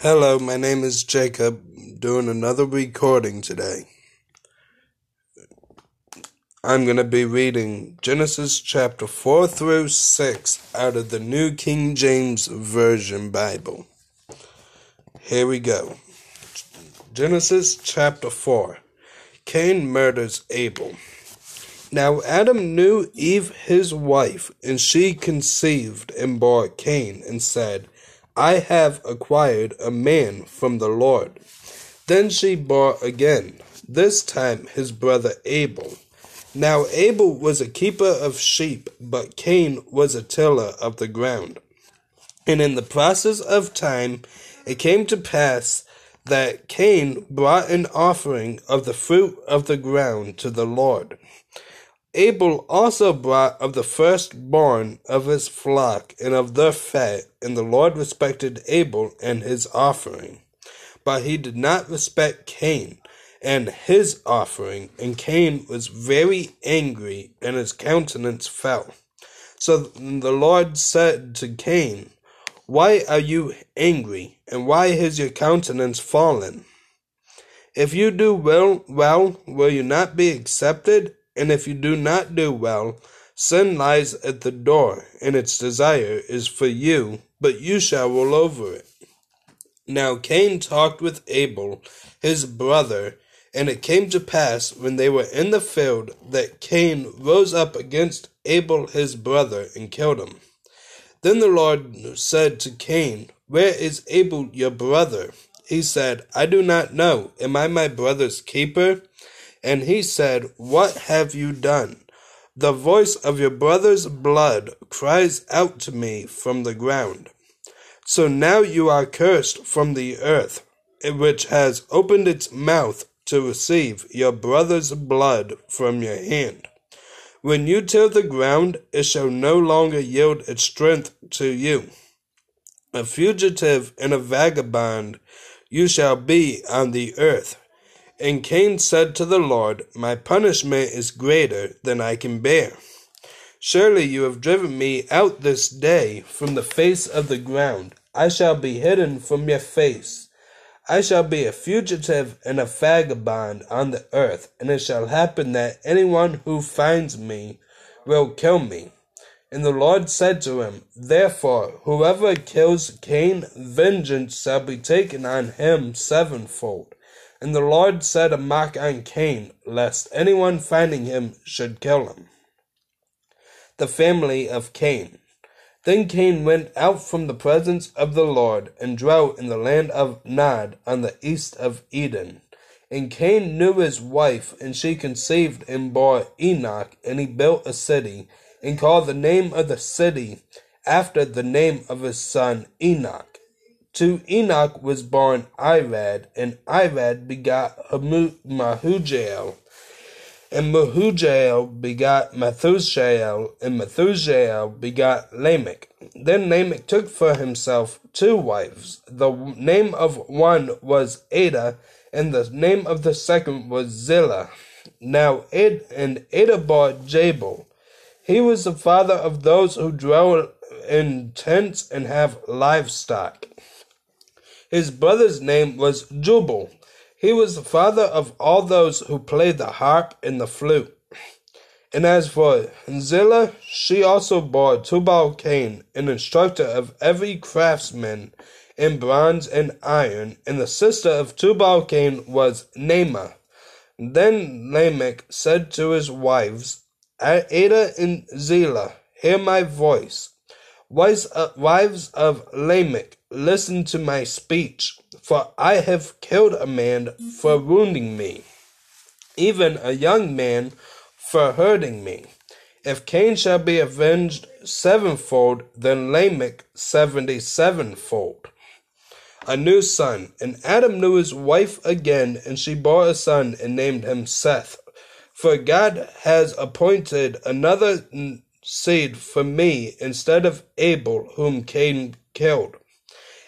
Hello, my name is Jacob, doing another recording today. I'm going to be reading Genesis chapter 4 through 6 out of the New King James Version Bible. Here we go. Genesis chapter 4 Cain murders Abel. Now Adam knew Eve his wife, and she conceived and bore Cain, and said, I have acquired a man from the Lord. Then she bore again, this time his brother Abel. Now Abel was a keeper of sheep, but Cain was a tiller of the ground. And in the process of time it came to pass that Cain brought an offering of the fruit of the ground to the Lord. Abel also brought of the firstborn of his flock and of their fat, and the Lord respected Abel and his offering. But he did not respect Cain and his offering, and Cain was very angry, and his countenance fell. So the Lord said to Cain, Why are you angry, and why has your countenance fallen? If you do well, well, will you not be accepted? And if you do not do well, sin lies at the door, and its desire is for you, but you shall rule over it. Now Cain talked with Abel, his brother, and it came to pass when they were in the field that Cain rose up against Abel his brother and killed him. Then the Lord said to Cain, Where is Abel your brother? He said, I do not know. Am I my brother's keeper? And he said, What have you done? The voice of your brother's blood cries out to me from the ground. So now you are cursed from the earth, which has opened its mouth to receive your brother's blood from your hand. When you till the ground, it shall no longer yield its strength to you. A fugitive and a vagabond you shall be on the earth and Cain said to the Lord, My punishment is greater than I can bear. Surely you have driven me out this day from the face of the ground. I shall be hidden from your face. I shall be a fugitive and a vagabond on the earth, and it shall happen that anyone who finds me will kill me. And the Lord said to him, Therefore, whoever kills Cain, vengeance shall be taken on him sevenfold. And the Lord set a mark on Cain, lest anyone finding him should kill him. The family of Cain. Then Cain went out from the presence of the Lord and dwelt in the land of Nod on the east of Eden. And Cain knew his wife, and she conceived and bore Enoch, and he built a city, and called the name of the city after the name of his son Enoch. To Enoch was born Irad, and Irad begot Mahujael. And Mahujael begot Methusael, and Methusael begot Lamech. Then Lamech took for himself two wives. The name of one was Adah, and the name of the second was Zillah. Now Ad and Adah bore Jabal. He was the father of those who dwell in tents and have livestock. His brother's name was Jubal. He was the father of all those who played the harp and the flute. And as for Zillah, she also bore Tubal Cain, an instructor of every craftsman in bronze and iron, and the sister of Tubal Cain was Naamah. Then Lamech said to his wives, Adah and Zillah, hear my voice. Wives of Lamech, listen to my speech, for I have killed a man for wounding me, even a young man for hurting me. If Cain shall be avenged sevenfold, then Lamech seventy sevenfold. A new son. And Adam knew his wife again, and she bore a son and named him Seth. For God has appointed another seed for me instead of Abel, whom Cain killed.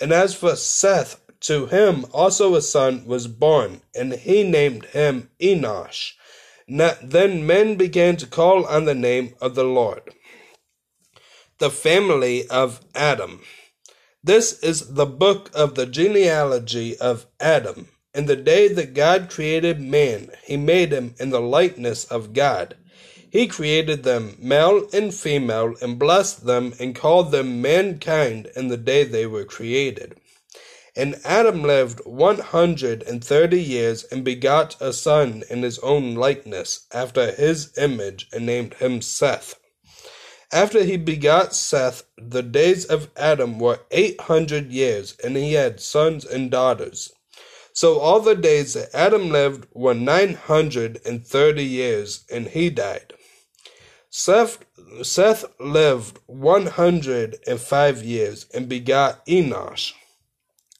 And as for Seth, to him also a son was born, and he named him Enosh. Then men began to call on the name of the Lord. The family of Adam. This is the book of the genealogy of Adam. In the day that God created man, he made him in the likeness of God. He created them male and female, and blessed them, and called them mankind in the day they were created. And Adam lived one hundred and thirty years, and begot a son in his own likeness, after his image, and named him Seth. After he begot Seth, the days of Adam were eight hundred years, and he had sons and daughters. So all the days that Adam lived were nine hundred and thirty years, and he died. Seth, Seth lived one hundred and five years, and begot Enosh.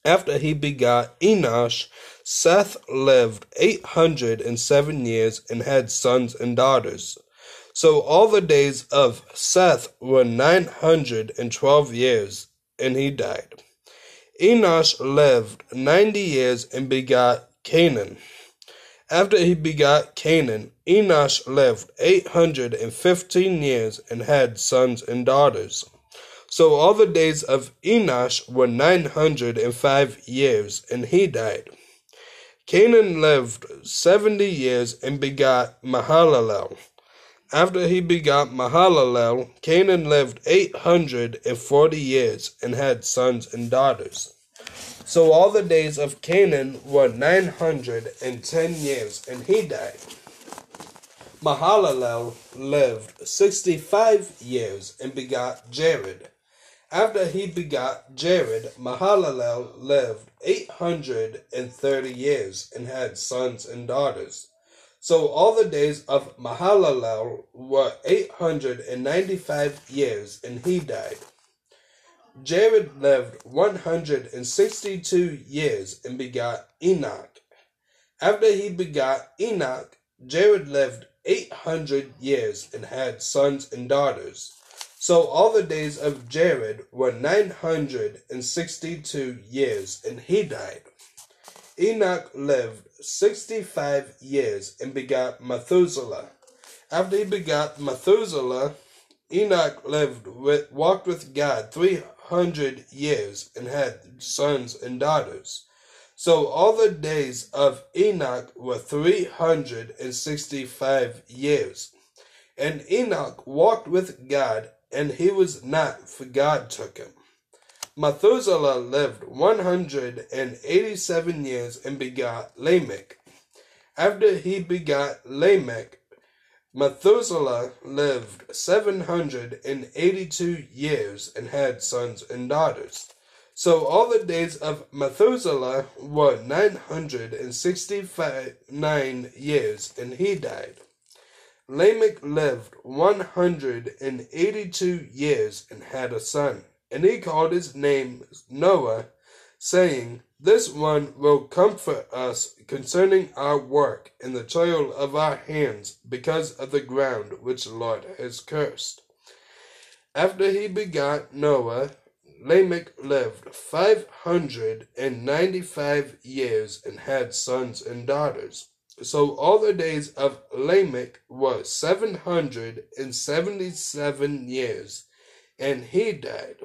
After he begot Enosh, Seth lived eight hundred and seven years, and had sons and daughters. So all the days of Seth were nine hundred and twelve years, and he died. Enosh lived ninety years and begot Cainan. After he begot Cainan, Enosh lived eight hundred and fifteen years and had sons and daughters. So all the days of Enosh were nine hundred and five years, and he died. Cainan lived seventy years and begot Mahalalel. After he begot Mahalalel, Cainan lived eight hundred and forty years and had sons and daughters. So all the days of Cainan were nine hundred and ten years, and he died. Mahalalel lived sixty five years and begot Jared. After he begot Jared, Mahalalel lived eight hundred and thirty years and had sons and daughters. So all the days of Mahalalel were eight hundred and ninety-five years, and he died. Jared lived one hundred and sixty-two years and begot Enoch. After he begot Enoch, Jared lived eight hundred years and had sons and daughters. So all the days of Jared were nine hundred and sixty-two years, and he died. Enoch lived sixty five years and begot Methuselah. After he begot Methuselah, Enoch lived with, walked with God three hundred years and had sons and daughters. So all the days of Enoch were three hundred and sixty five years. And Enoch walked with God, and he was not, for God took him. Methuselah lived one hundred and eighty seven years and begot Lamech. After he begot Lamech, Methuselah lived seven hundred and eighty two years and had sons and daughters. So all the days of Methuselah were nine hundred and sixty nine years, and he died. Lamech lived one hundred and eighty two years and had a son and he called his name Noah, saying, This one will comfort us concerning our work and the toil of our hands, because of the ground which the Lord has cursed. After he begot Noah, Lamech lived five hundred and ninety five years and had sons and daughters. So all the days of Lamech were seven hundred and seventy seven years, and he died.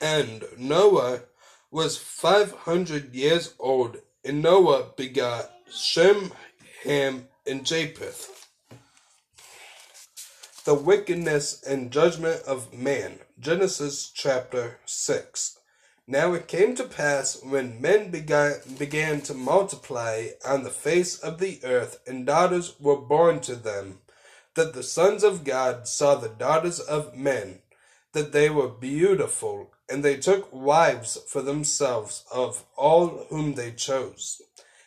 And Noah was five hundred years old, and Noah begot Shem, Ham, and Japheth. The wickedness and judgment of man. Genesis chapter 6. Now it came to pass when men began, began to multiply on the face of the earth, and daughters were born to them, that the sons of God saw the daughters of men, that they were beautiful, and they took wives for themselves of all whom they chose.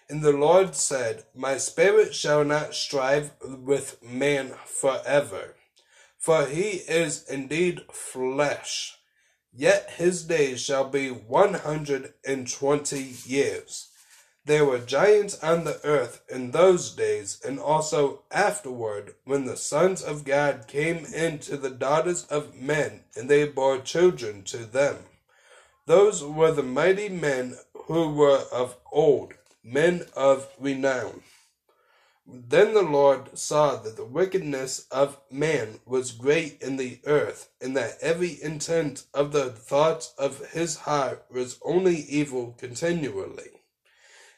And the Lord said, My spirit shall not strive with man forever, for he is indeed flesh, yet his days shall be one hundred and twenty years. There were giants on the earth in those days, and also afterward, when the sons of God came in to the daughters of men, and they bore children to them. Those were the mighty men who were of old, men of renown. Then the Lord saw that the wickedness of man was great in the earth, and that every intent of the thoughts of his heart was only evil continually.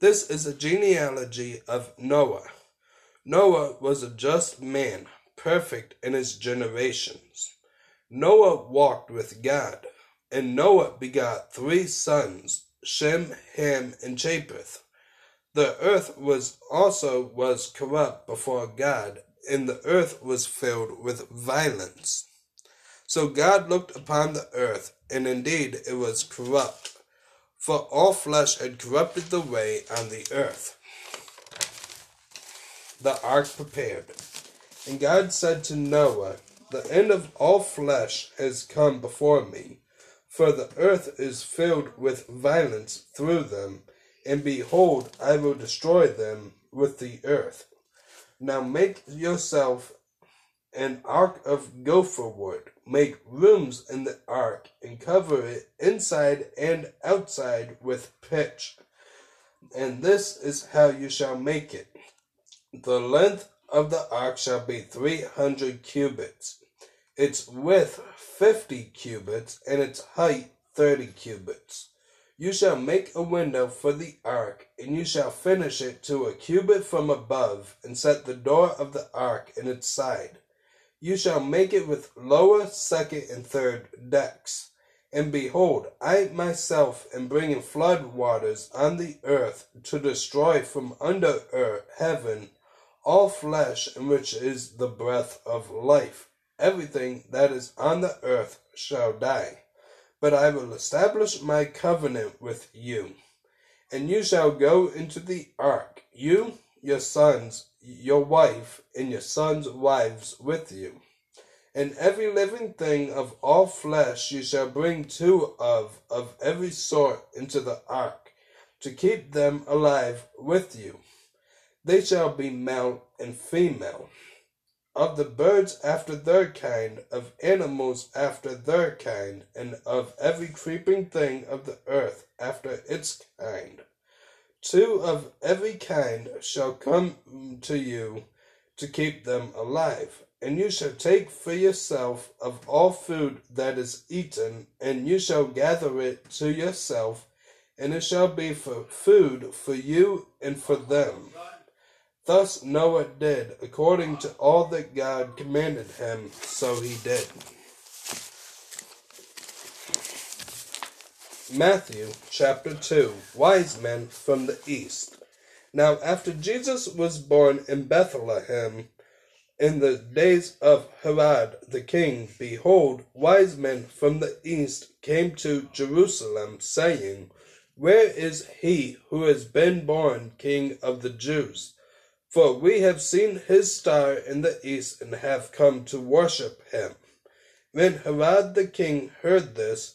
This is a genealogy of Noah. Noah was a just man, perfect in his generations. Noah walked with God, and Noah begot three sons, Shem, Ham, and Japheth. The earth was also was corrupt before God, and the earth was filled with violence. So God looked upon the earth, and indeed it was corrupt, for all flesh had corrupted the way on the earth. The ark prepared. And God said to Noah, The end of all flesh has come before me, for the earth is filled with violence through them, and behold, I will destroy them with the earth. Now make yourself an ark of gopher wood. Make rooms in the ark and cover it inside and outside with pitch. And this is how you shall make it. The length of the ark shall be three hundred cubits, its width fifty cubits, and its height thirty cubits. You shall make a window for the ark, and you shall finish it to a cubit from above, and set the door of the ark in its side. You shall make it with lower, second, and third decks. And behold, I myself am bringing flood waters on the earth to destroy from under earth, heaven all flesh in which is the breath of life. Everything that is on the earth shall die. But I will establish my covenant with you. And you shall go into the ark, you, your sons, your wife, and your sons' wives with you. And every living thing of all flesh you shall bring two of, of every sort into the ark, to keep them alive with you. They shall be male and female. Of the birds after their kind, of animals after their kind, and of every creeping thing of the earth after its kind. Two of every kind shall come to you to keep them alive. And you shall take for yourself of all food that is eaten, and you shall gather it to yourself, and it shall be for food for you and for them. Thus Noah did, according to all that God commanded him, so he did. Matthew chapter 2 Wise men from the east. Now, after Jesus was born in Bethlehem, in the days of Herod the king, behold, wise men from the east came to Jerusalem, saying, Where is he who has been born king of the Jews? For we have seen his star in the east and have come to worship him. When Herod the king heard this,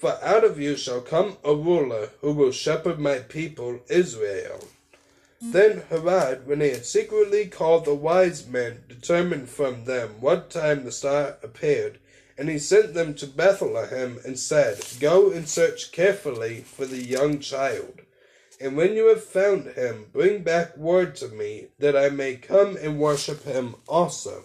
For out of you shall come a ruler who will shepherd my people Israel. Then Herod, when he had secretly called the wise men, determined from them what time the star appeared. And he sent them to Bethlehem and said, Go and search carefully for the young child. And when you have found him, bring back word to me, that I may come and worship him also.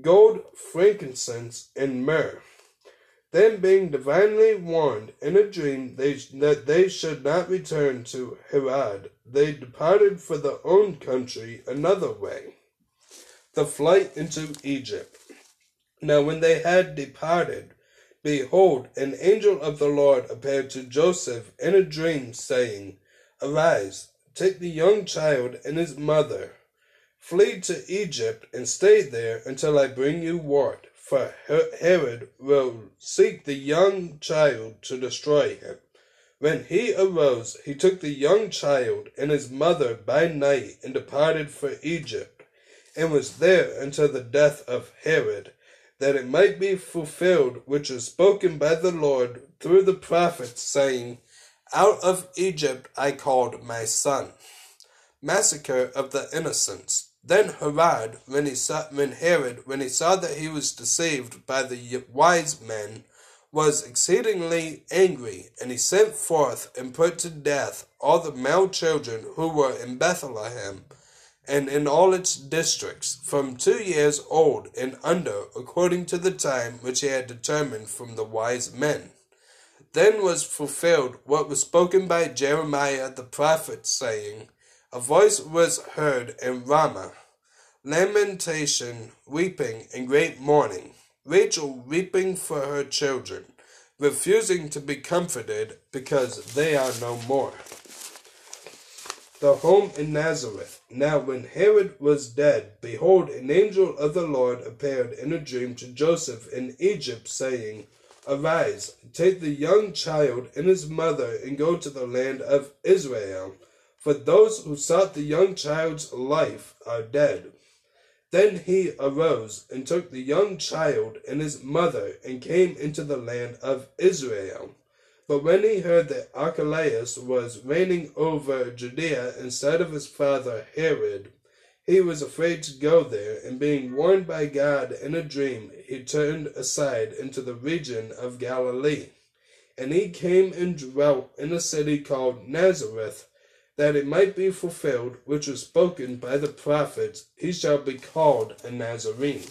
gold, frankincense, and myrrh. Then, being divinely warned in a dream they, that they should not return to Herod, they departed for their own country another way. The flight into Egypt. Now, when they had departed, behold, an angel of the Lord appeared to Joseph in a dream, saying, Arise, take the young child and his mother, flee to Egypt, and stay there until I bring you word for Herod will seek the young child to destroy him. When he arose, he took the young child and his mother by night and departed for Egypt, and was there until the death of Herod, that it might be fulfilled which was spoken by the Lord through the prophets, saying, Out of Egypt I called my son. Massacre of the innocents. Then Herod, when he saw, when Herod, when he saw that he was deceived by the wise men, was exceedingly angry, and he sent forth and put to death all the male children who were in Bethlehem and in all its districts, from two years old and under, according to the time which he had determined from the wise men. Then was fulfilled what was spoken by Jeremiah the prophet, saying, a voice was heard in Ramah, lamentation, weeping, and great mourning. Rachel weeping for her children, refusing to be comforted because they are no more. The home in Nazareth. Now, when Herod was dead, behold, an angel of the Lord appeared in a dream to Joseph in Egypt, saying, Arise, take the young child and his mother, and go to the land of Israel for those who sought the young child's life are dead. Then he arose and took the young child and his mother and came into the land of Israel. But when he heard that Archelaus was reigning over Judea instead of his father Herod, he was afraid to go there, and being warned by God in a dream, he turned aside into the region of Galilee. And he came and dwelt in a city called Nazareth that it might be fulfilled which was spoken by the prophets, he shall be called a Nazarene.